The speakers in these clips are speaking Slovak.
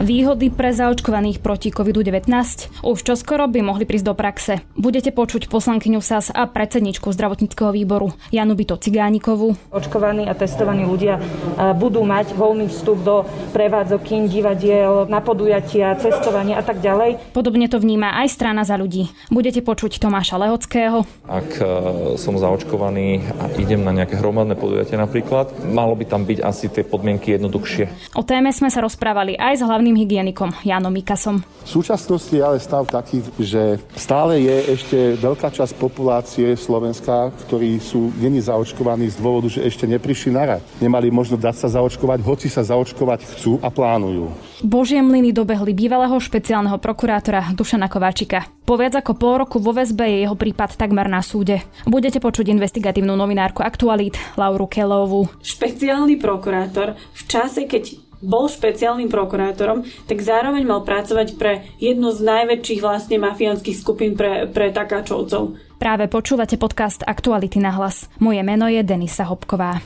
Výhody pre zaočkovaných proti COVID-19 už čoskoro by mohli prísť do praxe. Budete počuť poslankyňu SAS a predsedničku zdravotníckého výboru Janu Bito Cigánikovú. Očkovaní a testovaní ľudia budú mať voľný vstup do prevádzok, kín, divadiel, na podujatia, cestovanie a tak ďalej. Podobne to vníma aj strana za ľudí. Budete počuť Tomáša Lehockého. Ak e, som zaočkovaný a idem na nejaké hromadné podujatie napríklad, malo by tam byť asi tie podmienky jednoduchšie. O téme sme sa rozprávali aj s hlavným hlavným hygienikom Jánom Mikasom. V súčasnosti je ale stav taký, že stále je ešte veľká časť populácie Slovenska, ktorí sú není zaočkovaní z dôvodu, že ešte neprišli na rad. Nemali možnosť dať sa zaočkovať, hoci sa zaočkovať chcú a plánujú. Božie mlyny dobehli bývalého špeciálneho prokurátora Dušana Kováčika. Po viac ako pol roku vo väzbe je jeho prípad takmer na súde. Budete počuť investigatívnu novinárku Aktualít Lauru Kelovú. Špeciálny prokurátor v čase, keď bol špeciálnym prokurátorom, tak zároveň mal pracovať pre jednu z najväčších vlastne mafiánskych skupín pre, pre takáčovcov. Práve počúvate podcast Aktuality na hlas. Moje meno je Denisa Hopková.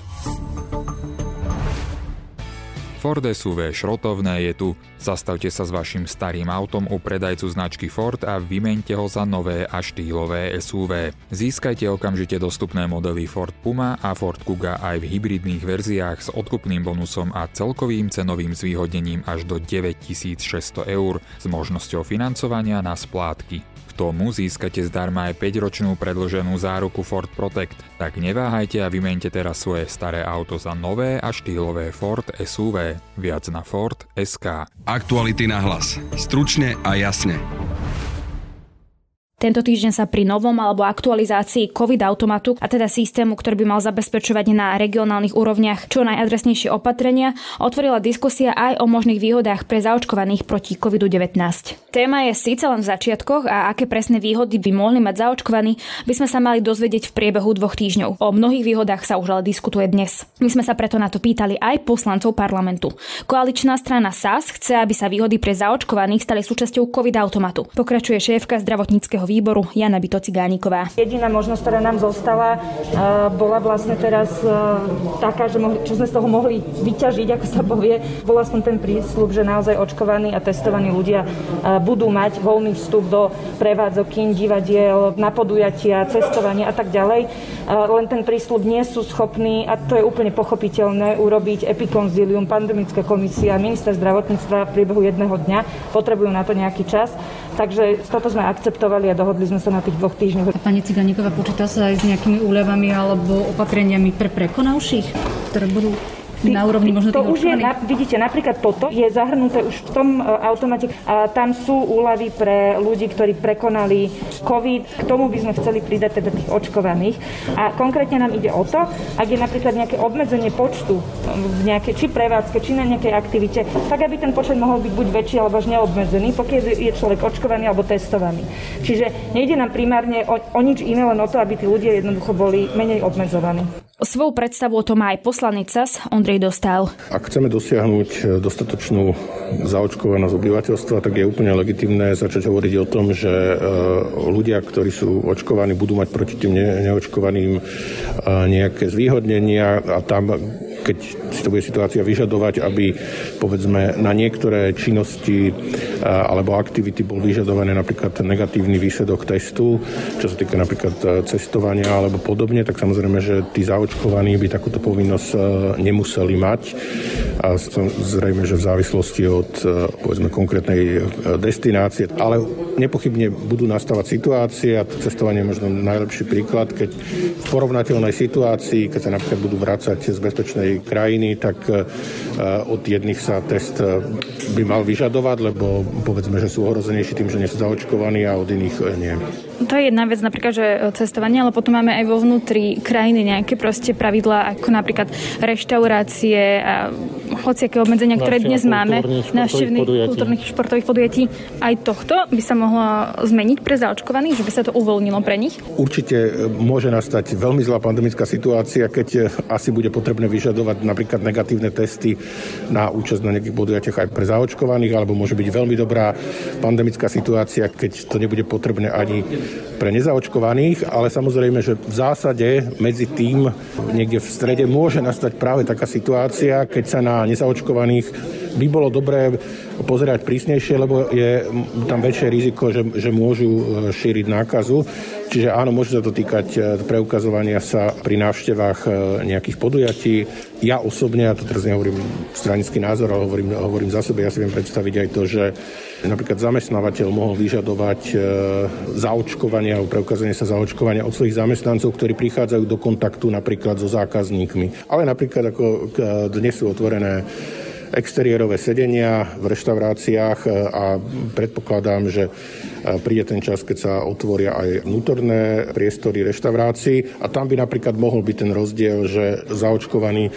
Ford SUV šrotovné je tu. Zastavte sa s vašim starým autom u predajcu značky Ford a vymente ho za nové a štýlové SUV. Získajte okamžite dostupné modely Ford Puma a Ford Kuga aj v hybridných verziách s odkupným bonusom a celkovým cenovým zvýhodnením až do 9600 eur s možnosťou financovania na splátky tomu získate zdarma aj 5-ročnú predloženú záruku Ford Protect, tak neváhajte a vymente teraz svoje staré auto za nové a štýlové Ford SUV. Viac na Ford SK. Aktuality na hlas. Stručne a jasne. Tento týždeň sa pri novom alebo aktualizácii COVID automatu, a teda systému, ktorý by mal zabezpečovať na regionálnych úrovniach čo najadresnejšie opatrenia, otvorila diskusia aj o možných výhodách pre zaočkovaných proti COVID-19. Téma je síce len v začiatkoch a aké presné výhody by mohli mať zaočkovaní, by sme sa mali dozvedieť v priebehu dvoch týždňov. O mnohých výhodách sa už ale diskutuje dnes. My sme sa preto na to pýtali aj poslancov parlamentu. Koaličná strana SAS chce, aby sa výhody pre zaočkovaných stali súčasťou COVID automatu. Pokračuje šéfka zdravotníckého výboru Jana Bito Cigániková. Jediná možnosť, ktorá nám zostala, bola vlastne teraz taká, že mohli, čo sme z toho mohli vyťažiť, ako sa povie, bol aspoň ten prísľub, že naozaj očkovaní a testovaní ľudia budú mať voľný vstup do prevádzok, kín, divadiel, na podujatia, cestovania a tak ďalej. Len ten prísľub nie sú schopní, a to je úplne pochopiteľné, urobiť epikonzílium, pandemická komisia, minister zdravotníctva v priebehu jedného dňa. Potrebujú na to nejaký čas. Takže toto sme akceptovali a dohodli sme sa na tých dvoch týždňoch. Pani Ciganíková, počíta sa aj s nejakými úľavami alebo opatreniami pre prekonavších, ktoré budú na úrovni možno to už je, na, vidíte, napríklad toto je zahrnuté už v tom e, automate. A tam sú úlavy pre ľudí, ktorí prekonali COVID. K tomu by sme chceli pridať teda tých očkovaných. A konkrétne nám ide o to, ak je napríklad nejaké obmedzenie počtu v nejakej, či prevádzke, či na nejakej aktivite, tak aby ten počet mohol byť buď väčší alebo až neobmedzený, pokiaľ je človek očkovaný alebo testovaný. Čiže nejde nám primárne o, o nič iné, len o to, aby tí ľudia jednoducho boli menej obmedzovaní. Svoju predstavu o tom má aj poslanec SAS Ondrej Dostal. Ak chceme dosiahnuť e, dostatočnú zaočkovanosť obyvateľstva, tak je úplne legitimné začať hovoriť o tom, že e, ľudia, ktorí sú očkovaní, budú mať proti tým neočkovaným e, nejaké zvýhodnenia a tam keď si to bude situácia vyžadovať, aby povedzme na niektoré činnosti alebo aktivity bol vyžadované napríklad negatívny výsledok testu, čo sa týka napríklad cestovania alebo podobne, tak samozrejme, že tí zaočkovaní by takúto povinnosť nemuseli mať. A zrejme, že v závislosti od povedzme konkrétnej destinácie. Ale nepochybne budú nastávať situácie a cestovanie je možno najlepší príklad, keď v porovnateľnej situácii, keď sa napríklad budú vrácať z bezpečnej krajiny, tak e, od jedných sa test e, by mal vyžadovať, lebo povedzme, že sú ohrozenejší tým, že nie sú zaočkovaní a od iných nie. To je jedna vec, napríklad, že cestovanie, ale potom máme aj vo vnútri krajiny nejaké proste pravidlá, ako napríklad reštaurácie a hociaké obmedzenia, ktoré dnes máme, návštevných kultúrnych športových podujatí. Aj tohto by sa mohlo zmeniť pre zaočkovaných, že by sa to uvoľnilo pre nich? Určite môže nastať veľmi zlá pandemická situácia, keď asi bude potrebné vyžadovať vyžadovať napríklad negatívne testy na účasť na nejakých podujatiach aj pre zaočkovaných, alebo môže byť veľmi dobrá pandemická situácia, keď to nebude potrebné ani pre nezaočkovaných, ale samozrejme, že v zásade medzi tým niekde v strede môže nastať práve taká situácia, keď sa na nezaočkovaných by bolo dobré pozerať prísnejšie, lebo je tam väčšie riziko, že, že môžu e, šíriť nákazu. Čiže áno, môže sa to týkať e, preukazovania sa pri návštevách e, nejakých podujatí. Ja osobne, ja to teraz nehovorím stranický názor, ale hovorím, hovorím za sebe, ja si viem predstaviť aj to, že napríklad zamestnávateľ mohol vyžadovať zaočkovanie alebo preukazanie sa zaočkovania od svojich zamestnancov, ktorí prichádzajú do kontaktu napríklad so zákazníkmi. Ale napríklad ako dnes sú otvorené exteriérové sedenia v reštauráciách e, a predpokladám, že e, príde ten čas, keď sa otvoria aj vnútorné priestory reštaurácií. A tam by napríklad mohol byť ten rozdiel, že zaočkovaní e,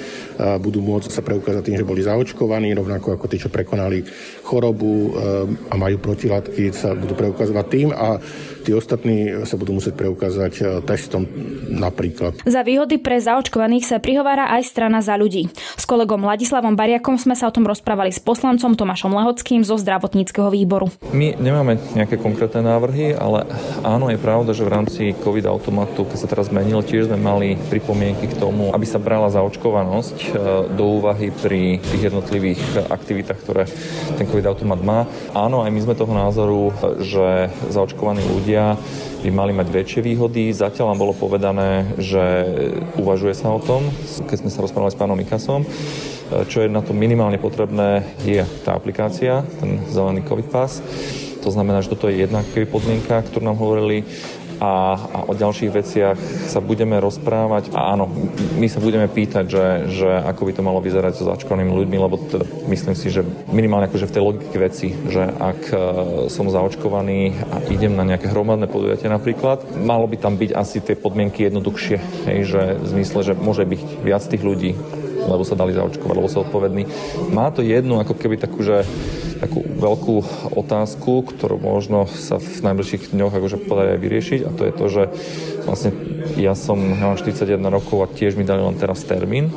budú môcť sa preukázať tým, že boli zaočkovaní, rovnako ako tí, čo prekonali chorobu a majú protilátky, sa budú preukazovať tým. A tí ostatní sa budú musieť preukázať e, testom napríklad. Za výhody pre zaočkovaných sa prihovára aj strana za ľudí. S kolegom Ladislavom Bariakom sme sa o tom rozprávali s poslancom Tomášom Lehockým zo zdravotníckého výboru. My nemáme nejaké konkrétne návrhy, ale áno, je pravda, že v rámci COVID automatu, keď sa teraz zmenil, tiež sme mali pripomienky k tomu, aby sa brala zaočkovanosť e, do úvahy pri tých jednotlivých aktivitách, ktoré ten COVID automat má. Áno, aj my sme toho názoru, že zaočkovaní ľudia ľudia by mali mať väčšie výhody. Zatiaľ nám bolo povedané, že uvažuje sa o tom, keď sme sa rozprávali s pánom Mikasom. Čo je na to minimálne potrebné, je tá aplikácia, ten zelený COVID pass. To znamená, že toto je jedna podmienka, ktorú nám hovorili a, a o ďalších veciach sa budeme rozprávať a áno, my sa budeme pýtať, že, že ako by to malo vyzerať so zaočkovanými ľuďmi, lebo teda myslím si, že minimálne akože v tej logike veci, že ak e, som zaočkovaný a idem na nejaké hromadné podujatie napríklad, malo by tam byť asi tie podmienky jednoduchšie, hej, že v zmysle, že môže byť viac tých ľudí, lebo sa dali zaočkovať, lebo sa odpovední. Má to jednu ako keby takú, že takú veľkú otázku, ktorú možno sa v najbližších dňoch akože podarí aj vyriešiť a to je to, že vlastne ja som, ja mám 41 rokov a tiež mi dali len teraz termín,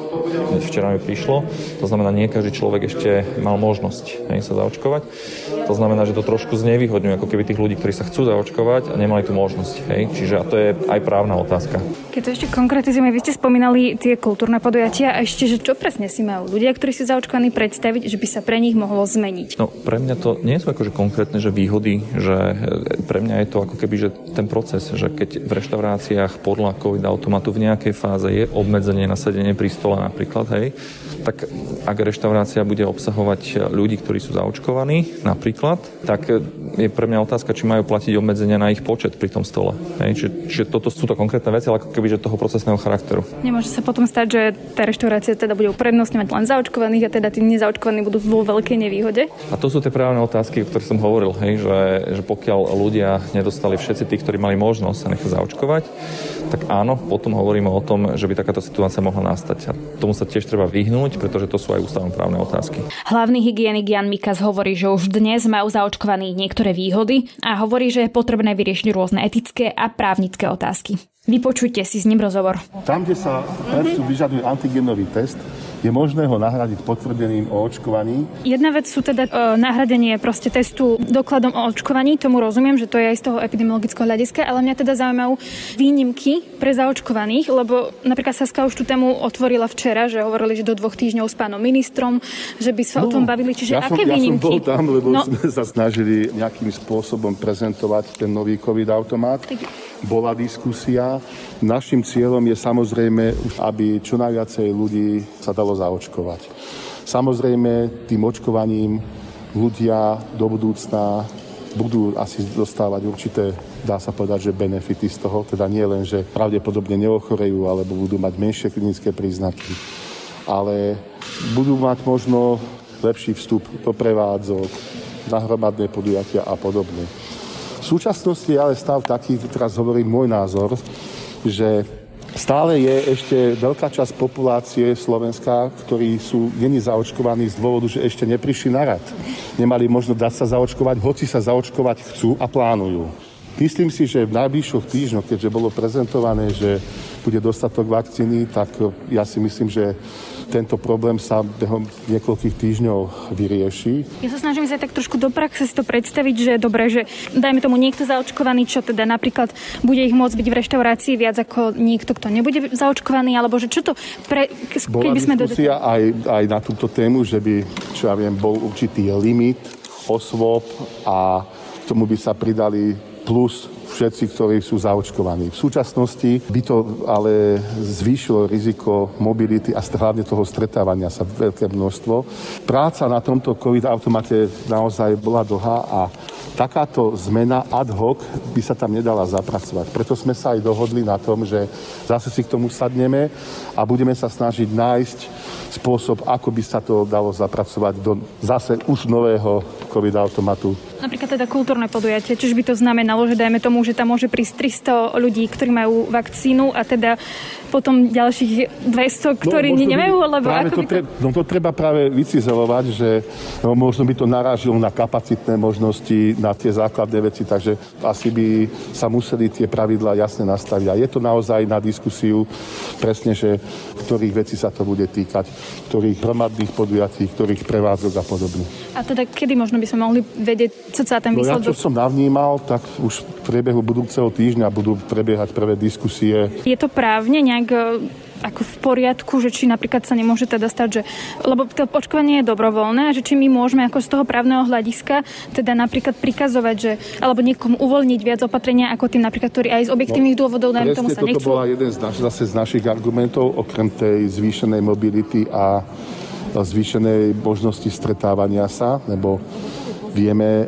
včera mi prišlo, to znamená, nie každý človek ešte mal možnosť hej, sa zaočkovať. To znamená, že to trošku znevýhodňuje ako keby tých ľudí, ktorí sa chcú zaočkovať a nemali tú možnosť. Hej. Čiže a to je aj právna otázka. Keď to ešte konkretizujeme, vy ste spomínali tie kultúrne podujatia a ešte, že čo presne si majú ľudia, ktorí sú zaočkovaní, predstaviť, že by sa pre nich mohlo zmeniť? No, pre mňa to nie sú akože konkrétne, že výhody, že e, pre mňa je to ako keby, že ten proces, že keď v reštauráciách podľa COVID automatu v nejakej fáze je obmedzenie na sedenie pri stole napríklad, hej, tak ak reštaurácia bude obsahovať ľudí, ktorí sú zaočkovaní napríklad, tak je pre mňa otázka, či majú platiť obmedzenia na ich počet pri tom stole. Hej, čiže, čiže toto sú to konkrétne veci, ale ako keby že toho procesného charakteru. Nemôže sa potom stať, že tá reštaurácia teda bude uprednostňovať len zaočkovaných a teda tí nezaočkovaní budú vo veľkej nevýhode? A to sú tie právne otázky, o ktorých som hovoril, hej, že, že pokiaľ ľudia nedostali všetci tí, ktorí mali možnosť sa nechať zaočkovať, tak áno, potom hovoríme o tom, že by takáto situácia mohla nastať. A tomu sa tiež treba vyhnúť, pretože to sú aj ústavnoprávne otázky. Hlavný hygienik Jan Mikas hovorí, že už dnes majú zaočkovaní niektoré výhody a hovorí, že je potrebné vyriešiť rôzne etické a právnické otázky. Vypočujte si s ním rozhovor. Tam, kde sa vyžaduje antigenový test, je možné ho nahradiť potvrdeným o očkovaní. Jedna vec sú teda e, nahradenie proste testu dokladom o očkovaní, tomu rozumiem, že to je aj z toho epidemiologického hľadiska, ale mňa teda zaujímajú výnimky pre zaočkovaných, lebo napríklad Saska už tú tému otvorila včera, že hovorili, že do dvoch týždňov s pánom ministrom, že by sa no, o tom bavili. Čiže ja aké som, výnimky? Ja som bol tam, lebo no. sme sa snažili nejakým spôsobom prezentovať ten nový COVID-automat. Tak... Bola diskusia. Našim cieľom je samozrejme, aby čo najviacej ľudí sa dalo zaočkovať. Samozrejme, tým očkovaním ľudia do budúcna budú asi dostávať určité, dá sa povedať, že benefity z toho, teda nie len, že pravdepodobne neochorejú alebo budú mať menšie klinické príznaky, ale budú mať možno lepší vstup do prevádzok, na hromadné podujatia a podobne. V súčasnosti je ale stav taký, teraz hovorím môj názor, že Stále je ešte veľká časť populácie Slovenska, ktorí sú není zaočkovaní z dôvodu, že ešte neprišli na rad. Nemali možno dať sa zaočkovať, hoci sa zaočkovať chcú a plánujú. Myslím si, že v najbližších týždňoch, keďže bolo prezentované, že bude dostatok vakcíny, tak ja si myslím, že tento problém sa behom niekoľkých týždňov vyrieši. Ja sa snažím sa tak trošku do praxe si to predstaviť, že je dobré, že dajme tomu niekto zaočkovaný, čo teda napríklad bude ich môcť byť v reštaurácii viac ako niekto, kto nebude zaočkovaný, alebo že čo to pre, Bola by sme diskusia do... aj, aj na túto tému, že by, čo ja viem, bol určitý limit osôb a k tomu by sa pridali plus všetci, ktorí sú zaočkovaní. V súčasnosti by to ale zvýšilo riziko mobility a hlavne toho stretávania sa veľké množstvo. Práca na tomto COVID-automate naozaj bola dlhá a takáto zmena ad hoc by sa tam nedala zapracovať. Preto sme sa aj dohodli na tom, že zase si k tomu sadneme a budeme sa snažiť nájsť spôsob, ako by sa to dalo zapracovať do zase už nového COVID-automatu Napríklad teda kultúrne podujatie, čiže by to znamenalo, že dajme tomu, že tam môže prísť 300 ľudí, ktorí majú vakcínu a teda potom ďalších 200, ktorí no, nemajú, lebo ako to, tre- no to treba práve vycizelovať, že no, možno by to narážilo na kapacitné možnosti, na tie základné veci, takže asi by sa museli tie pravidlá jasne nastaviť. A je to naozaj na diskusiu presne, že ktorých vecí sa to bude týkať, ktorých hromadných podujatí, ktorých prevádzok a podobne. A teda kedy možno by sme mohli vedieť sa ten výsledok... No ja, čo som navnímal, tak už v priebehu budúceho týždňa budú prebiehať prvé diskusie. Je to právne nejak ako v poriadku, že či napríklad sa nemôže teda stať, že, lebo to očkovanie je dobrovoľné a že či my môžeme ako z toho právneho hľadiska teda napríklad prikazovať, že, alebo niekomu uvoľniť viac opatrenia ako tým napríklad, ktorí aj z objektívnych no, dôvodov, dajme tomu sa nechcú. bola jeden z, naš, zase z našich argumentov, okrem tej zvýšenej mobility a zvýšenej možnosti stretávania sa, lebo vieme,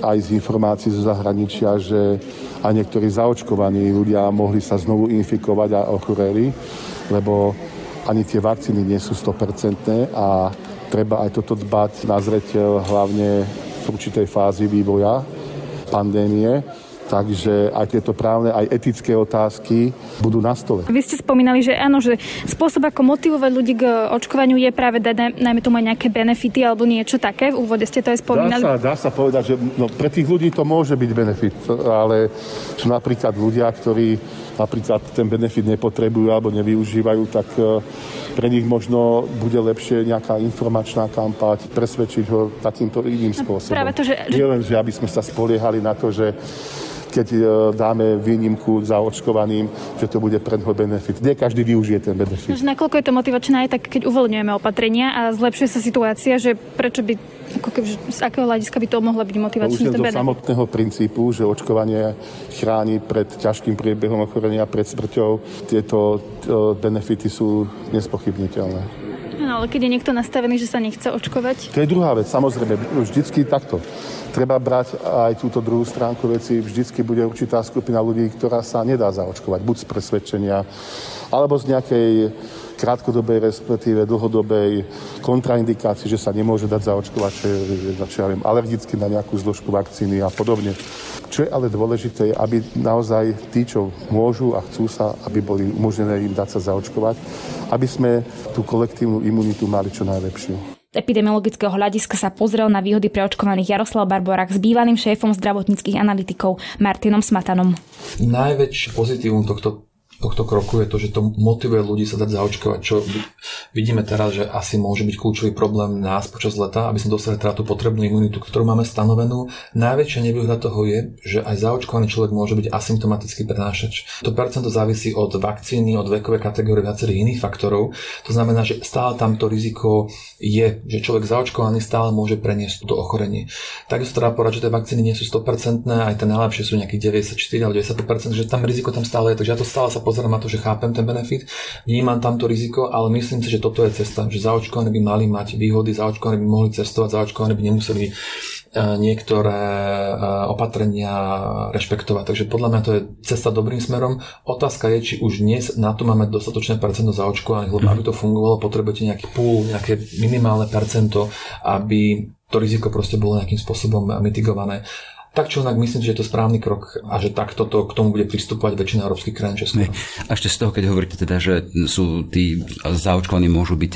aj z informácií zo zahraničia, že aj niektorí zaočkovaní ľudia mohli sa znovu infikovať a ochoreli, lebo ani tie vakcíny nie sú 100% a treba aj toto dbať na zreteľ hlavne v určitej fázi vývoja pandémie Takže aj tieto právne, aj etické otázky budú na stole. Vy ste spomínali, že áno, že spôsob, ako motivovať ľudí k očkovaniu je práve dať najmä tomu aj nejaké benefity alebo niečo také. V úvode ste to aj spomínali. Dá sa, dá sa povedať, že no, pre tých ľudí to môže byť benefit, ale sú napríklad ľudia, ktorí napríklad ten benefit nepotrebujú alebo nevyužívajú, tak e, pre nich možno bude lepšie nejaká informačná kampať, presvedčiť ho takýmto iným spôsobom. Práve to, že... Nie len, že aby sme sa spoliehali na to, že keď e, dáme výnimku za očkovaným, že to bude pre neho benefit. Nie každý využije ten benefit. Nakoľko je to motivačné aj tak, keď uvoľňujeme opatrenia a zlepšuje sa situácia, že prečo by ako keby, z akého hľadiska by to mohlo byť motivačné? Už je samotného princípu, že očkovanie chráni pred ťažkým priebehom ochorenia, pred smrťou. Tieto e, benefity sú nespochybniteľné. No, ale keď je niekto nastavený, že sa nechce očkovať? To je druhá vec, samozrejme, vždycky takto. Treba brať aj túto druhú stránku veci. Vždycky bude určitá skupina ľudí, ktorá sa nedá zaočkovať, buď z presvedčenia, alebo z nejakej krátkodobej, respektíve dlhodobej kontraindikácii, že sa nemôže dať zaočkovať, čo, čo ja viem, alergicky na nejakú zložku vakcíny a podobne. Čo je ale dôležité, aby naozaj tí, čo môžu a chcú sa, aby boli umožnené im dať sa zaočkovať, aby sme tú kolektívnu imunitu mali čo najlepšiu. Epidemiologického hľadiska sa pozrel na výhody preočkovaných Jaroslav Barborák s bývalým šéfom zdravotníckých analytikov Martinom Smatanom. Najväčšie pozitívum tohto tohto kroku je to, že to motivuje ľudí sa dať zaočkovať, čo vidíme teraz, že asi môže byť kľúčový problém nás počas leta, aby sme dostali teda tú potrebnú imunitu, ktorú máme stanovenú. Najväčšia nevýhoda toho je, že aj zaočkovaný človek môže byť asymptomatický prenášač. To percento závisí od vakcíny, od vekovej kategórie viacerých iných faktorov. To znamená, že stále tam to riziko je, že človek zaočkovaný stále môže preniesť to ochorenie. Takisto treba povedať, že tie vakcíny nie sú 100%, aj tie najlepšie sú nejakých 94 alebo 90%, že tam riziko tam stále je, takže ja to stále sa pozerám na to, že chápem ten benefit, vnímam tam to riziko, ale myslím si, že toto je cesta, že zaočkovaní by mali mať výhody, zaočkovaní by mohli cestovať, zaočkovaní by nemuseli e, niektoré e, opatrenia rešpektovať. Takže podľa mňa to je cesta dobrým smerom. Otázka je, či už dnes na to máme dostatočné percento zaočkovaných, lebo aby to fungovalo, potrebujete nejaký púl, nejaké minimálne percento, aby to riziko proste bolo nejakým spôsobom mitigované. Tak či onak myslím, že je to správny krok a že takto to k tomu bude pristupovať väčšina európskych krajín Česka. A ešte z toho, keď hovoríte teda, že sú tí zaočkovaní môžu byť,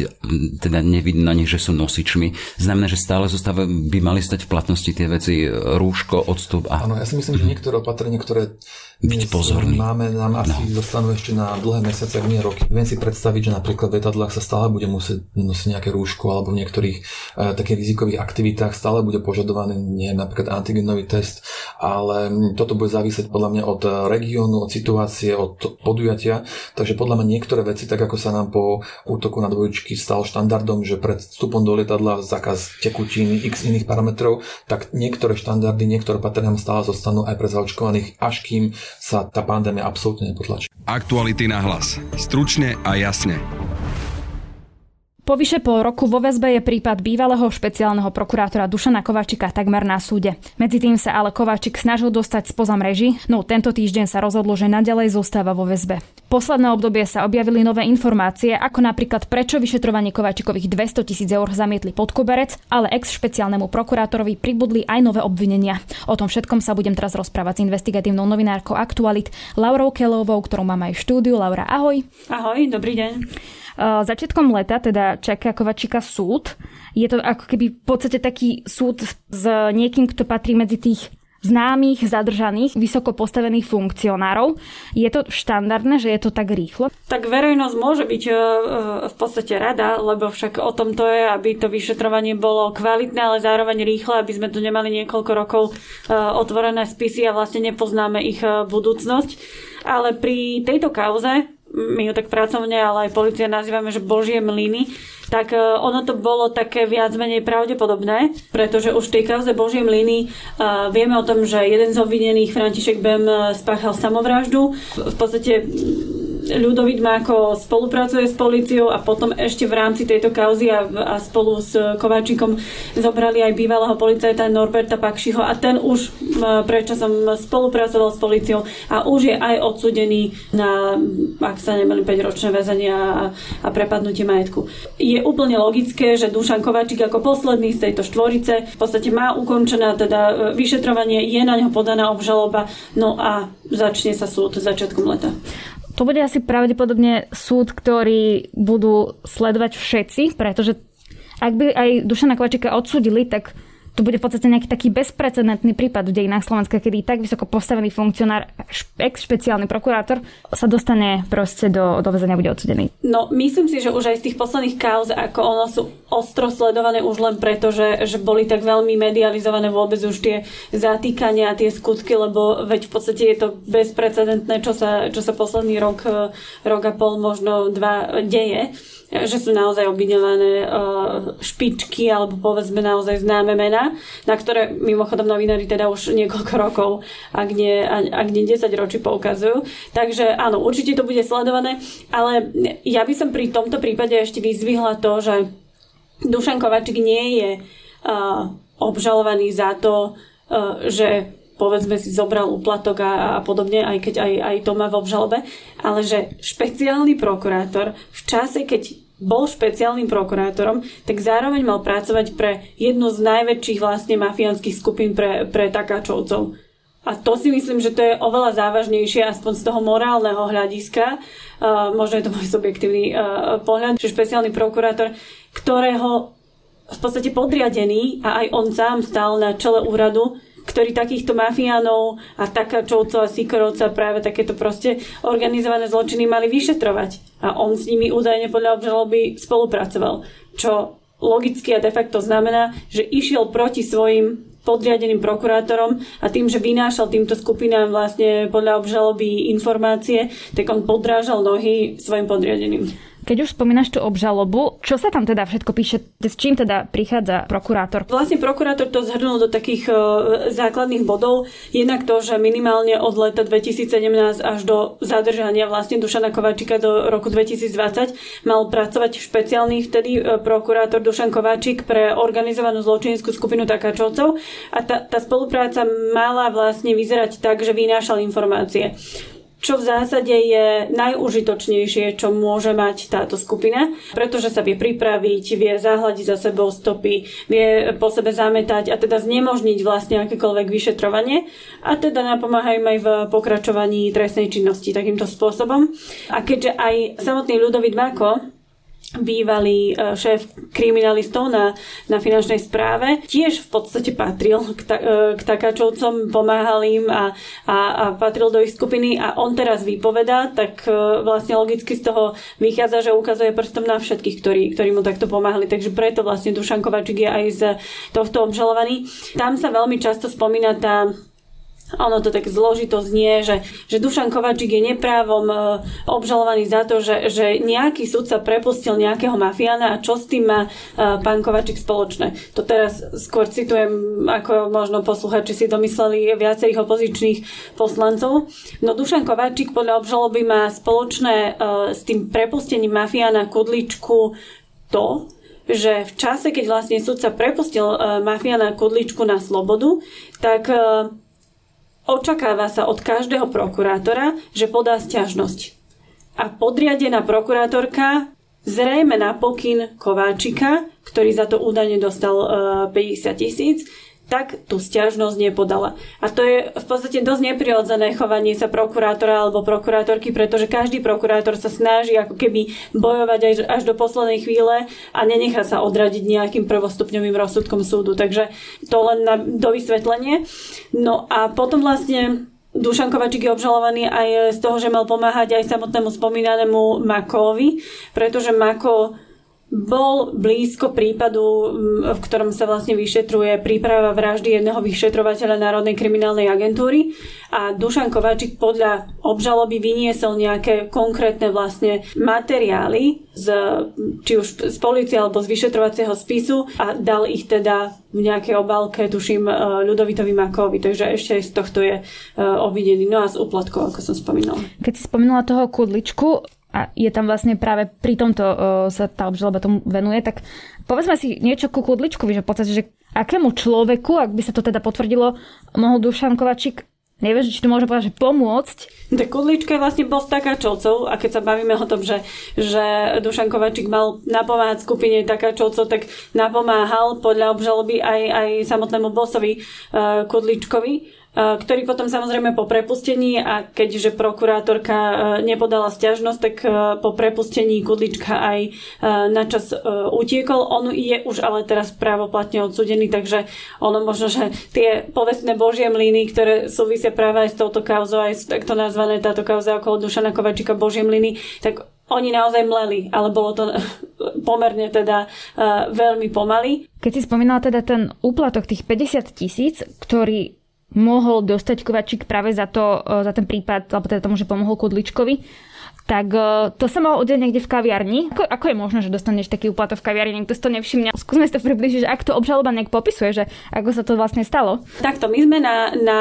teda nevidno na nich, že sú nosičmi, znamená, že stále zostáva, by mali stať v platnosti tie veci rúško, odstup a... Áno, ja si myslím, že niektoré opatrenia, ktoré byť pozorný. Máme, nám asi no. zostanú ešte na dlhé mesiace, ak nie roky. Viem si predstaviť, že napríklad v letadlách sa stále bude musieť nosiť nejaké rúško alebo v niektorých uh, takých rizikových aktivitách stále bude požadovaný nie napríklad antigenový test, ale toto bude závisieť podľa mňa od regiónu, od situácie, od podujatia. Takže podľa mňa niektoré veci, tak ako sa nám po útoku na dvojčky stal štandardom, že pred vstupom do lietadla zákaz tekutín, x iných parametrov, tak niektoré štandardy, niektoré opatrenia stále zostanú aj pre zaočkovaných, až kým sa tá pandémia absolútne nepotlačí. Aktuality na hlas. Stručne a jasne. Po vyše pol roku vo väzbe je prípad bývalého špeciálneho prokurátora Dušana Kovačika takmer na súde. Medzi tým sa ale Kovačik snažil dostať spoza mreži, no tento týždeň sa rozhodlo, že nadalej zostáva vo väzbe. Posledné obdobie sa objavili nové informácie, ako napríklad prečo vyšetrovanie Kovačikových 200 tisíc eur zamietli pod koberec, ale ex špeciálnemu prokurátorovi pribudli aj nové obvinenia. O tom všetkom sa budem teraz rozprávať s investigatívnou novinárkou Aktualit Laurou Kelovou, ktorú mám aj v štúdiu. Laura, ahoj. Ahoj, dobrý deň. Začiatkom leta teda čaká Kovačika súd. Je to ako keby v podstate taký súd s niekým, kto patrí medzi tých známych, zadržaných, vysoko postavených funkcionárov. Je to štandardné, že je to tak rýchlo? Tak verejnosť môže byť v podstate rada, lebo však o tom to je, aby to vyšetrovanie bolo kvalitné, ale zároveň rýchle, aby sme tu nemali niekoľko rokov otvorené spisy a vlastne nepoznáme ich budúcnosť. Ale pri tejto kauze my ho tak pracovne, ale aj policia nazývame, že božie mlyny, tak e, ono to bolo také viac menej pravdepodobné, pretože už v tej kauze Božie mlyny uh, vieme o tom, že jeden z obvinených, František Bem, e, spáchal samovraždu. V podstate Ľudovit Máko spolupracuje s policiou a potom ešte v rámci tejto kauzy a, a spolu s Kováčikom zobrali aj bývalého policajta Norberta Pakšiho a ten už predčasom spolupracoval s policiou a už je aj odsudený na, ak sa nemeli 5-ročné väzenie a, a prepadnutie majetku. Je úplne logické, že Dušan Kováčik ako posledný z tejto štvorice v podstate má ukončené teda vyšetrovanie, je na ňo podaná obžaloba, no a začne sa súd začiatkom leta. To bude asi pravdepodobne súd, ktorý budú sledovať všetci, pretože ak by aj Dušana Kovačika odsúdili, tak to bude v podstate nejaký taký bezprecedentný prípad v dejinách Slovenska, kedy tak vysoko postavený funkcionár, ex-špeciálny prokurátor sa dostane proste do, do väzenia bude odsudený. No, myslím si, že už aj z tých posledných kauz, ako ono sú ostro sledované už len preto, že, že boli tak veľmi medializované vôbec už tie zatýkania a tie skutky, lebo veď v podstate je to bezprecedentné, čo sa, čo sa posledný rok, rok a pol, možno dva deje že sú naozaj obviňované špičky alebo povedzme naozaj známe mená, na ktoré mimochodom novinári teda už niekoľko rokov, ak nie, ak nie 10 ročí poukazujú. Takže áno, určite to bude sledované, ale ja by som pri tomto prípade ešte vyzvihla to, že Dušan Kovačik nie je obžalovaný za to, že povedzme si zobral úplatok a, a podobne, aj keď aj, aj to má v obžalobe, ale že špeciálny prokurátor v čase, keď bol špeciálnym prokurátorom, tak zároveň mal pracovať pre jednu z najväčších vlastne mafiánskych skupín pre, pre takáčovcov. A to si myslím, že to je oveľa závažnejšie, aspoň z toho morálneho hľadiska. Uh, možno je to môj subjektívny uh, pohľad, že špeciálny prokurátor, ktorého v podstate podriadený a aj on sám stal na čele úradu, ktorí takýchto mafiánov a takáčovcov a sikorovca práve takéto proste organizované zločiny mali vyšetrovať. A on s nimi údajne podľa obžaloby spolupracoval. Čo logicky a de facto znamená, že išiel proti svojim podriadeným prokurátorom a tým, že vynášal týmto skupinám vlastne podľa obžaloby informácie, tak on podrážal nohy svojim podriadeným. Keď už spomínaš tú obžalobu, čo sa tam teda všetko píše, s čím teda prichádza prokurátor? Vlastne prokurátor to zhrnul do takých uh, základných bodov. Jednak to, že minimálne od leta 2017 až do zadržania vlastne Dušana Kováčika do roku 2020 mal pracovať špeciálny vtedy uh, prokurátor Dušan Kováčik pre organizovanú zločineckú skupinu Takáčovcov a tá, tá spolupráca mala vlastne vyzerať tak, že vynášal informácie čo v zásade je najužitočnejšie, čo môže mať táto skupina, pretože sa vie pripraviť, vie zahľadiť za sebou stopy, vie po sebe zametať a teda znemožniť vlastne akékoľvek vyšetrovanie a teda napomáhajú aj v pokračovaní trestnej činnosti takýmto spôsobom. A keďže aj samotný Ľudovít Mako bývalý e, šéf kriminalistov na, na finančnej správe, tiež v podstate patril k, ta, e, k takáčovcom, pomáhal im a, a, a patril do ich skupiny a on teraz vypovedá, tak e, vlastne logicky z toho vychádza, že ukazuje prstom na všetkých, ktorí, ktorí mu takto pomáhali. Takže preto vlastne Dušan Kovačík je aj z tohto obžalovaný. Tam sa veľmi často spomína tá ono to tak zložito znie, že, že Dušan Kovačík je neprávom e, obžalovaný za to, že, že nejaký sudca prepustil nejakého mafiána a čo s tým má e, pán Kovačík spoločné. To teraz skôr citujem, ako možno posluchači si domysleli viacerých opozičných poslancov. No Dušan Kovačík podľa obžaloby má spoločné e, s tým prepustením mafiána Kudličku to, že v čase, keď vlastne sudca prepustil uh, mafiána Kudličku na slobodu, tak uh, Očakáva sa od každého prokurátora, že podá stiažnosť. A podriadená prokurátorka zrejme na pokyn Kováčika, ktorý za to údajne dostal 50 e, tisíc, tak tú stiažnosť nepodala. A to je v podstate dosť neprirodzené chovanie sa prokurátora alebo prokurátorky, pretože každý prokurátor sa snaží ako keby bojovať až, až do poslednej chvíle a nenechá sa odradiť nejakým prvostupňovým rozsudkom súdu. Takže to len na dovysvetlenie. No a potom vlastne Dušan Kovačík je obžalovaný aj z toho, že mal pomáhať aj samotnému spomínanému Makovi, pretože Mako bol blízko prípadu, v ktorom sa vlastne vyšetruje príprava vraždy jedného vyšetrovateľa Národnej kriminálnej agentúry a Dušan Kováčik podľa obžaloby vyniesol nejaké konkrétne vlastne materiály z, či už z policie alebo z vyšetrovacieho spisu a dal ich teda v nejakej obálke, tuším, e, Ľudovitovi Makovi, takže ešte aj z tohto je e, obvinený. No a z úplatkov, ako som spomínala. Keď si spomínala toho kudličku, a je tam vlastne práve pri tomto uh, sa tá obžaloba tomu venuje, tak povedzme si niečo ku Kudličkovi, že v podstate, že akému človeku, ak by sa to teda potvrdilo, mohol Dušan Kovačík Neviem, či to môže povedať, že pomôcť. Tak Kudlička je vlastne boss takáčovcov a keď sa bavíme o tom, že, že Dušan Kovačík mal napomáhať skupine takáčovcov, tak napomáhal podľa obžaloby aj, aj samotnému bossovi uh, Kudličkovi Eh, ktorý potom samozrejme po prepustení a keďže prokurátorka eh, nepodala stiažnosť, tak eh, po prepustení Kudlička aj na čas utiekol. On je už ale teraz právoplatne odsudený, takže ono možno, že tie povestné božie mlyny, ktoré súvisia práve aj s touto kauzou, aj takto nazvané táto kauza okolo Dušana Kovačika božie mlyny, tak oni naozaj mleli, ale bolo to pomerne teda veľmi pomaly. Keď si spomínala teda ten úplatok tých 50 tisíc, ktorý mohol dostať Kovačík práve za, to, e, za ten prípad, alebo teda tomu, že pomohol Kudličkovi tak uh, to sa malo udiať niekde v kaviarni. Ako, ako je možné, že dostaneš taký úplatok v kaviarni, niekto si to nevšimne? Skúsme si to približiť, že ak to obžaloba nejak popisuje, že ako sa to vlastne stalo. Takto, my sme na, na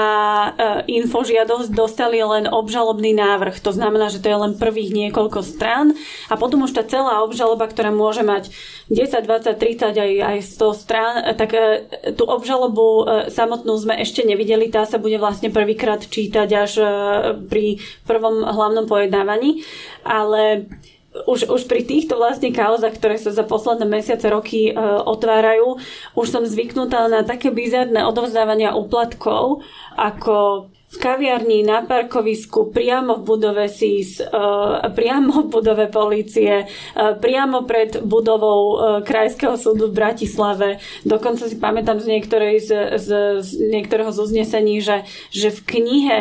uh, infožiadosť dostali len obžalobný návrh. To znamená, že to je len prvých niekoľko strán a potom už tá celá obžaloba, ktorá môže mať 10, 20, 30 aj, aj 100 strán, tak uh, tú obžalobu samotnú sme ešte nevideli. Tá sa bude vlastne prvýkrát čítať až pri prvom hlavnom pojednávaní ale už, už pri týchto vlastne kauzach, ktoré sa za posledné mesiace, roky e, otvárajú, už som zvyknutá na také bizarné odovzdávania úplatkov, ako v kaviarni, na parkovisku, priamo v budove SIS, e, priamo v budove policie, e, priamo pred budovou e, Krajského súdu v Bratislave. Dokonca si pamätám z, niektorej z, z, z niektorého z uznesení, že, že v knihe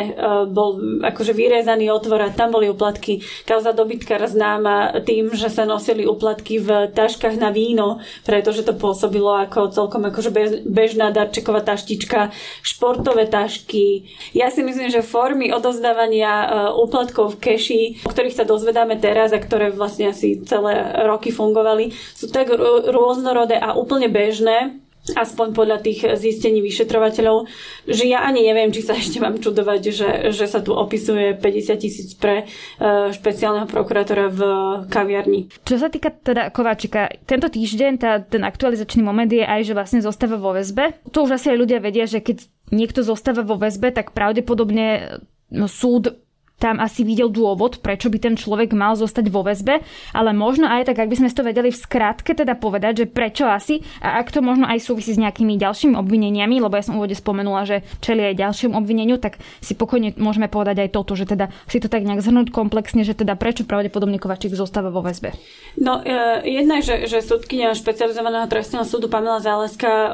bol akože vyrezaný otvor a tam boli uplatky. Kauza dobytkara známa tým, že sa nosili uplatky v taškách na víno, pretože to pôsobilo ako celkom akože bežná darčeková taštička, športové tašky. Ja si myslím, že formy odozdávania e, úplatkov v keši, o ktorých sa dozvedáme teraz a ktoré vlastne asi celé roky fungovali, sú tak rôznorodé a úplne bežné, aspoň podľa tých zistení vyšetrovateľov, že ja ani neviem, či sa ešte mám čudovať, že, že sa tu opisuje 50 tisíc pre uh, špeciálneho prokurátora v kaviarni. Čo sa týka teda Kováčika, tento týždeň tá, ten aktualizačný moment je aj, že vlastne zostáva vo väzbe. To už asi aj ľudia vedia, že keď niekto zostáva vo väzbe, tak pravdepodobne no, súd tam asi videl dôvod, prečo by ten človek mal zostať vo väzbe, ale možno aj tak, ak by sme to vedeli v skratke teda povedať, že prečo asi a ak to možno aj súvisí s nejakými ďalšími obvineniami, lebo ja som úvode spomenula, že čeli aj ďalším obvineniu, tak si pokojne môžeme povedať aj toto, že teda si to tak nejak zhrnúť komplexne, že teda prečo pravdepodobne Kovačík zostáva vo väzbe. No, e, jedna je, že, že súdkynia špecializovaného trestného súdu Pamela Záleska e,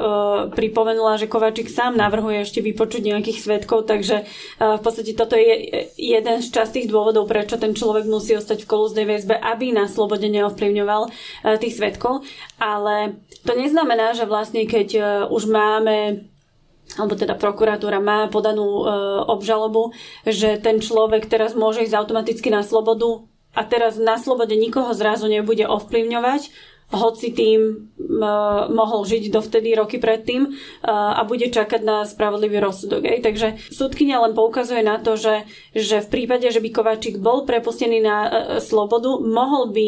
pripomenula, že Kovačík sám navrhuje ešte vypočuť nejakých svetkov, takže e, v podstate toto je jeden z častých dôvodov, prečo ten človek musí ostať v kolúznej väzbe, aby na slobode neovplyvňoval e, tých svetkov. Ale to neznamená, že vlastne keď e, už máme alebo teda prokuratúra má podanú e, obžalobu, že ten človek teraz môže ísť automaticky na slobodu a teraz na slobode nikoho zrazu nebude ovplyvňovať, hoci tým uh, mohol žiť dovtedy roky predtým uh, a bude čakať na spravodlivý rozsudok. Ej. Takže súdkynia len poukazuje na to, že, že v prípade, že by Kovačík bol prepustený na uh, slobodu, mohol by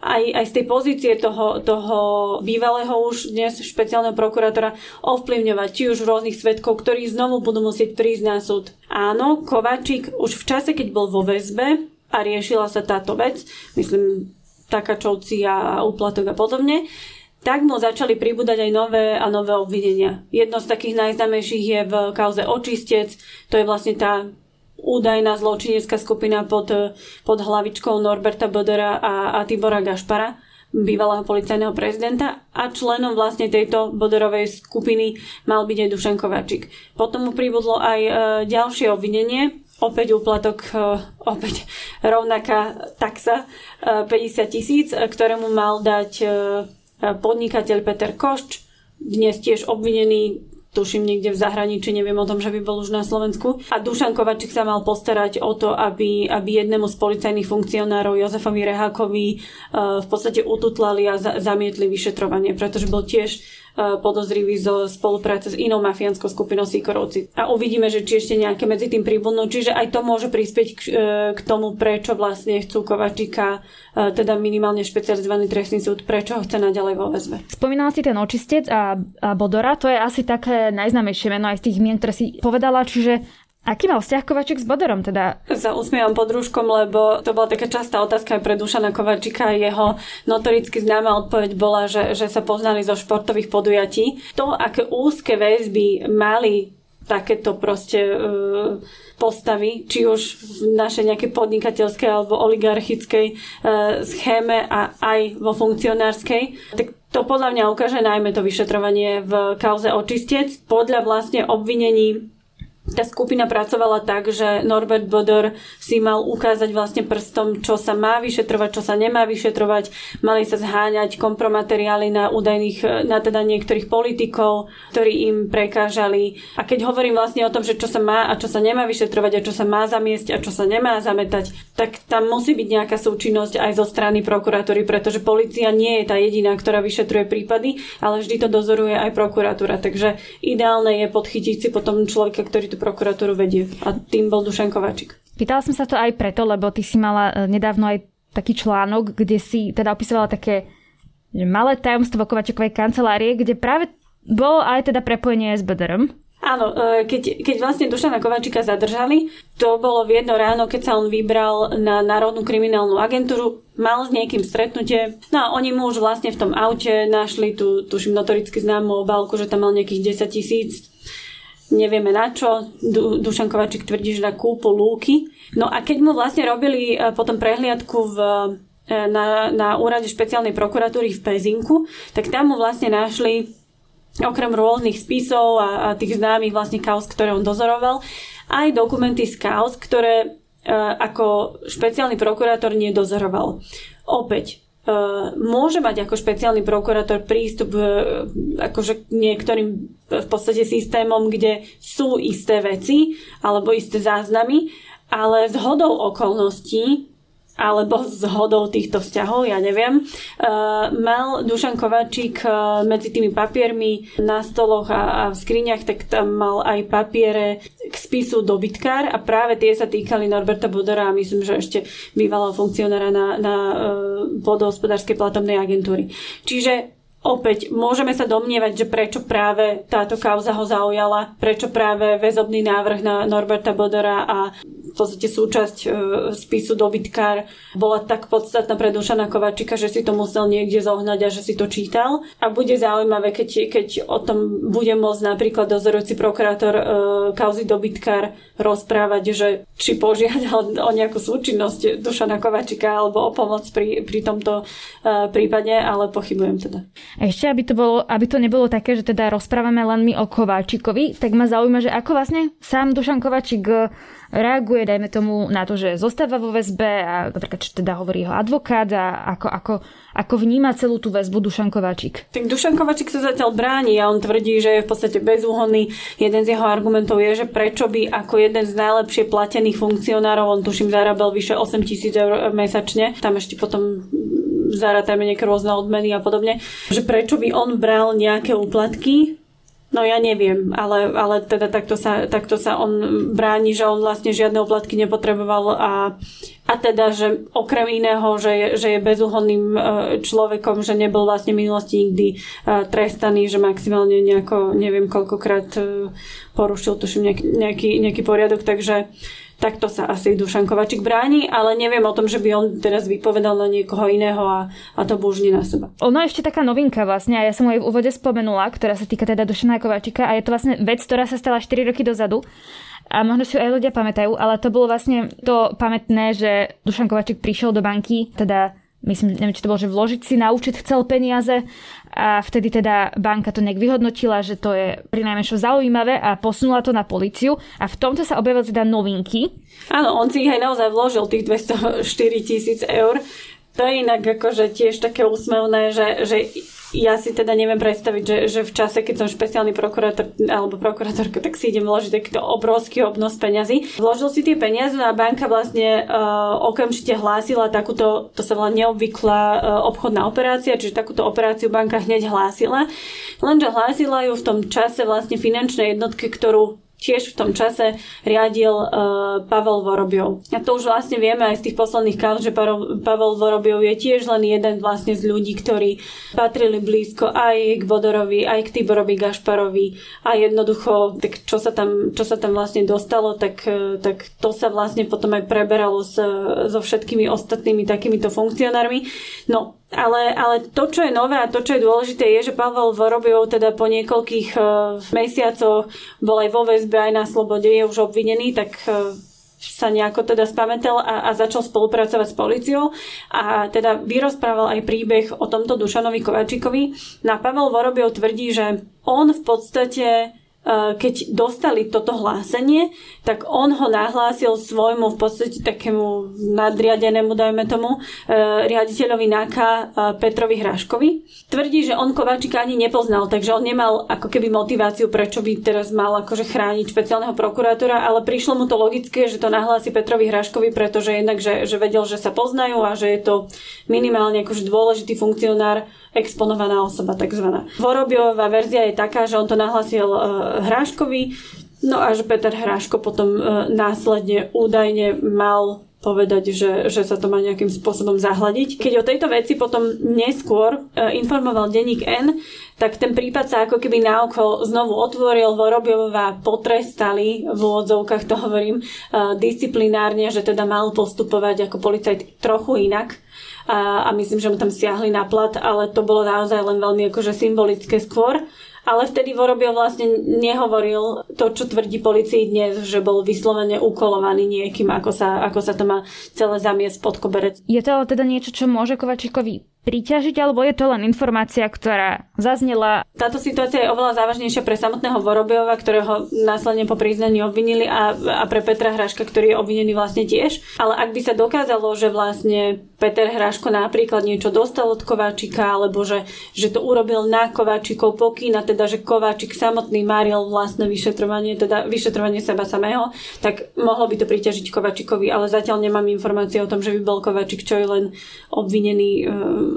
aj, aj z tej pozície toho, toho bývalého už dnes špeciálneho prokurátora ovplyvňovať či už rôznych svetkov, ktorí znovu budú musieť prísť na súd. Áno, Kovačík už v čase, keď bol vo väzbe a riešila sa táto vec, myslím Takačovci a úplatok a podobne, tak mu začali pribúdať aj nové a nové obvinenia. Jedno z takých najznámejších je v kauze Očistec, to je vlastne tá údajná zločinecká skupina pod, pod hlavičkou Norberta Bodera a, a Tibora Gašpara, bývalého policajného prezidenta a členom vlastne tejto Boderovej skupiny mal byť aj Dušan Kováčik. Potom mu pribudlo aj e, ďalšie obvinenie, opäť úplatok, e, opäť rovnaká taxa e, 50 tisíc, e, ktorému mal dať e, podnikateľ Peter Košč, dnes tiež obvinený tuším niekde v zahraničí, neviem o tom, že by bol už na Slovensku. A Dušan Kovačík sa mal postarať o to, aby, aby jednému z policajných funkcionárov, Jozefovi Rehákovi, v podstate ututlali a zamietli vyšetrovanie, pretože bol tiež E, podozrivý zo spolupráce s inou mafiánskou skupinou Sikorovci. A uvidíme, že či ešte nejaké medzi tým príbudnú. Čiže aj to môže prispieť k, e, k tomu, prečo vlastne chcú Kovačíka, e, teda minimálne špecializovaný trestný súd, prečo ho chce naďalej vo väzbe. Spomínala si ten očistec a, a Bodora, to je asi také najznámejšie meno aj z tých mien, ktoré si povedala, čiže Aký mal vzťah Kovačík s Bodorom teda? Sa usmievam pod rúškom, lebo to bola taká častá otázka aj pre Dušana Kovačíka. Jeho notoricky známa odpoveď bola, že, že sa poznali zo športových podujatí. To, aké úzke väzby mali takéto proste uh, postavy, či už v našej nejakej podnikateľskej alebo oligarchickej uh, schéme a aj vo funkcionárskej, tak to podľa mňa ukáže najmä to vyšetrovanie v kauze očistec. Podľa vlastne obvinení tá skupina pracovala tak, že Norbert Bodor si mal ukázať vlastne prstom, čo sa má vyšetrovať, čo sa nemá vyšetrovať. Mali sa zháňať kompromateriály na údajných, na teda niektorých politikov, ktorí im prekážali. A keď hovorím vlastne o tom, že čo sa má a čo sa nemá vyšetrovať a čo sa má zamiesť a čo sa nemá zametať, tak tam musí byť nejaká súčinnosť aj zo strany prokuratúry, pretože policia nie je tá jediná, ktorá vyšetruje prípady, ale vždy to dozoruje aj prokuratúra. Takže ideálne je podchytiť si potom človeka, ktorý tu prokuratúru vedie. A tým bol Dušan Kováčik. Pýtala som sa to aj preto, lebo ty si mala e, nedávno aj taký článok, kde si teda opisovala také malé tajomstvo Kovačekovej kancelárie, kde práve bolo aj teda prepojenie s BDRM. Áno, e, keď, keď vlastne Dušana Kovačika zadržali, to bolo v jedno ráno, keď sa on vybral na Národnú kriminálnu agentúru, mal s niekým stretnutie, no a oni mu už vlastne v tom aute našli tú, tuším, notoricky známu obálku, že tam mal nejakých 10 tisíc nevieme na čo. Du, Dušan Kovačík tvrdí, že na kúpu lúky. No a keď mu vlastne robili e, potom prehliadku v e, na, na úrade špeciálnej prokuratúry v Pezinku, tak tam mu vlastne našli okrem rôznych spisov a, a tých známych vlastne kaos, ktoré on dozoroval, aj dokumenty z kaos, ktoré e, ako špeciálny prokurátor nedozoroval. Opäť, môže mať ako špeciálny prokurátor prístup e, akože k niektorým v podstate systémom, kde sú isté veci alebo isté záznamy, ale z hodou okolností alebo z hodou týchto vzťahov, ja neviem. Uh, mal Dušan Kovačík uh, medzi tými papiermi na stoloch a, a v skriniach, tak tam mal aj papiere k spisu dobytkár a práve tie sa týkali Norberta Budora a myslím, že ešte bývalého funkcionára na, na uh, vodohospodárskej platobnej agentúry. Čiže Opäť môžeme sa domnievať, že prečo práve táto kauza ho zaujala, prečo práve väzobný návrh na Norberta Bodora a v podstate súčasť e, spisu dobytkár bola tak podstatná pre Dušana Kovačika, že si to musel niekde zohnať a že si to čítal. A bude zaujímavé, keď, keď o tom bude môcť napríklad dozorujúci prokurátor e, kauzy dobytkár rozprávať, že či požiadal o nejakú súčinnosť Dušana Kovačika alebo o pomoc pri, pri tomto e, prípade, ale pochybujem teda. Ešte, aby to, bolo, aby to nebolo také, že teda rozprávame len my o Kováčikovi, tak ma zaujíma, že ako vlastne sám Dušan Kovačik e, reaguje, dajme tomu, na to, že zostáva vo väzbe a napríklad, čo teda hovorí jeho advokát a ako, ako, ako vníma celú tú väzbu Dušan Kovačik. Tak Dušan sa zatiaľ bráni a on tvrdí, že je v podstate bezúhonný. Jeden z jeho argumentov je, že prečo by ako jeden z najlepšie platených funkcionárov, on tuším zarábal vyše 8 tisíc eur mesačne, tam ešte potom zarátajme nejaké rôzne odmeny a podobne, že prečo by on bral nejaké úplatky No ja neviem, ale, ale teda takto sa, takto sa on bráni, že on vlastne žiadne oplatky nepotreboval a, a teda, že okrem iného, že je, že je bezúhonným e, človekom, že nebol vlastne v minulosti nikdy e, trestaný, že maximálne nejako, neviem koľkokrát e, porušil tuším nejaký, nejaký, nejaký poriadok, takže takto sa asi Dušan Kovačik bráni, ale neviem o tom, že by on teraz vypovedal na niekoho iného a, a to búžni na seba. Ono ešte taká novinka vlastne a ja som ho aj v úvode spomenula, ktorá sa týka teda Dušana Kovačika a je to vlastne vec, ktorá sa stala 4 roky dozadu a možno si ju aj ľudia pamätajú, ale to bolo vlastne to pamätné, že Dušan Kovačik prišiel do banky, teda myslím, neviem, či to bolo, že vložiť si na účet chcel peniaze a vtedy teda banka to nejak vyhodnotila, že to je pri najmenšom zaujímavé a posunula to na policiu a v tomto sa objavili teda novinky. Áno, on si ich aj naozaj vložil, tých 204 tisíc eur. To je inak akože tiež také úsmevné, že, že ja si teda neviem predstaviť, že, že v čase, keď som špeciálny prokurátor alebo prokurátorka, tak si idem vložiť takýto obrovský obnos peňazí. Vložil si tie peniaze a banka vlastne uh, okamžite hlásila takúto, to sa volá neobvyklá uh, obchodná operácia, čiže takúto operáciu banka hneď hlásila. Lenže hlásila ju v tom čase vlastne finančnej jednotke, ktorú tiež v tom čase riadil uh, Pavel Vorobiov. A to už vlastne vieme aj z tých posledných kauz, že Pavel Vorobiov je tiež len jeden vlastne z ľudí, ktorí patrili blízko aj k Bodorovi, aj k Tiborovi Gašparovi a jednoducho, tak čo sa tam, čo sa tam vlastne dostalo, tak, uh, tak to sa vlastne potom aj preberalo s, so všetkými ostatnými takýmito funkcionármi. No, ale, ale to, čo je nové a to, čo je dôležité, je, že Pavel Vorobiov teda po niekoľkých uh, mesiacoch bol aj vo väzbe, aj na slobode, je už obvinený, tak uh, sa nejako teda spametal a, a začal spolupracovať s policiou a teda vyrozprával aj príbeh o tomto Dušanovi Kovačikovi. Na Pavel Vorobiov tvrdí, že on v podstate keď dostali toto hlásenie, tak on ho nahlásil svojmu v podstate takému nadriadenému, dajme tomu, eh, riaditeľovi NAKA eh, Petrovi Hraškovi. Tvrdí, že on Kováčika ani nepoznal, takže on nemal ako keby motiváciu, prečo by teraz mal akože chrániť špeciálneho prokurátora, ale prišlo mu to logické, že to nahlási Petrovi Hraškovi, pretože jednak, že, že vedel, že sa poznajú a že je to minimálne akože dôležitý funkcionár exponovaná osoba takzvaná. Vorobiová verzia je taká, že on to nahlasil e, Hráškovi, no a že Peter Hráško potom e, následne údajne mal povedať, že, že sa to má nejakým spôsobom zahladiť. Keď o tejto veci potom neskôr e, informoval denník N, tak ten prípad sa ako keby naokol znovu otvoril, Vorobiová potrestali, v úvodzovkách to hovorím, e, disciplinárne, že teda mal postupovať ako policajt trochu inak a, a myslím, že mu tam siahli na plat, ale to bolo naozaj len veľmi akože symbolické skôr. Ale vtedy Vorobio vlastne nehovoril to, čo tvrdí policii dnes, že bol vyslovene ukolovaný niekým, ako sa, ako sa to má celé zamiesť pod koberec. Je to ale teda niečo, čo môže Kovačíkovi priťažiť, alebo je to len informácia, ktorá zaznela? Táto situácia je oveľa závažnejšia pre samotného Vorobiova, ktorého následne po priznaní obvinili a, a pre Petra Hraška, ktorý je obvinený vlastne tiež. Ale ak by sa dokázalo, že vlastne Peter Hraško napríklad niečo dostal od Kováčika, alebo že, že to urobil na Kováčikov pokyn a teda, že Kováčik samotný maril vlastné vyšetrovanie, teda vyšetrovanie seba samého, tak mohlo by to priťažiť Kováčikovi, ale zatiaľ nemám informácie o tom, že by bol Kováčik čo je len obvinený e,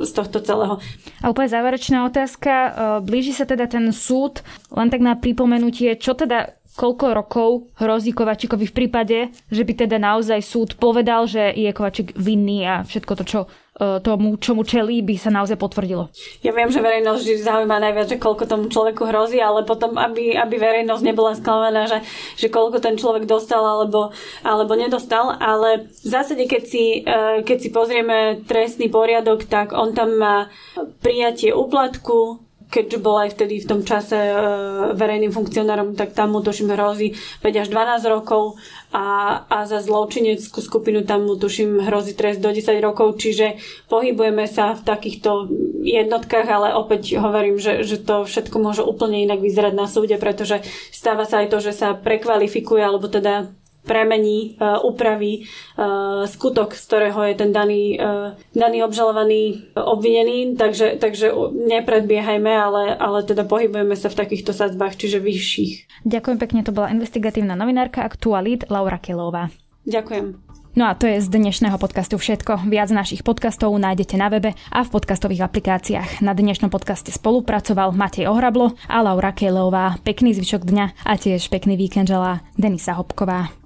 z tohto celého. A úplne záverečná otázka. E, blíži sa teda ten súd, len tak na pripomenutie, čo teda koľko rokov hrozí Kovačikovi v prípade, že by teda naozaj súd povedal, že je Kovačik vinný a všetko to, čo tomu, čomu čelí, by sa naozaj potvrdilo. Ja viem, že verejnosť vždy zaujíma najviac, že koľko tomu človeku hrozí, ale potom, aby, aby verejnosť nebola sklamaná, že, že koľko ten človek dostal alebo, alebo nedostal, ale v zásade, keď si, e, keď si pozrieme trestný poriadok, tak on tam má prijatie úplatku, keďže bol aj vtedy v tom čase e, verejným funkcionárom, tak tam mu tuším hrozí 5 až 12 rokov a, a za zločineckú skupinu tam mu tuším hrozí trest do 10 rokov, čiže pohybujeme sa v takýchto jednotkách, ale opäť hovorím, že, že to všetko môže úplne inak vyzerať na súde, pretože stáva sa aj to, že sa prekvalifikuje, alebo teda premení, uh, upraví uh, skutok, z ktorého je ten daný, uh, daný obžalovaný obvinený, takže, takže nepredbiehajme, ale, ale teda pohybujeme sa v takýchto sadzbách, čiže vyšších. Ďakujem pekne, to bola investigatívna novinárka Aktualit Laura Kelová. Ďakujem. No a to je z dnešného podcastu všetko. Viac našich podcastov nájdete na webe a v podcastových aplikáciách. Na dnešnom podcaste spolupracoval Matej Ohrablo a Laura Kejlová. Pekný zvyšok dňa a tiež pekný víkend želá Denisa Hopková.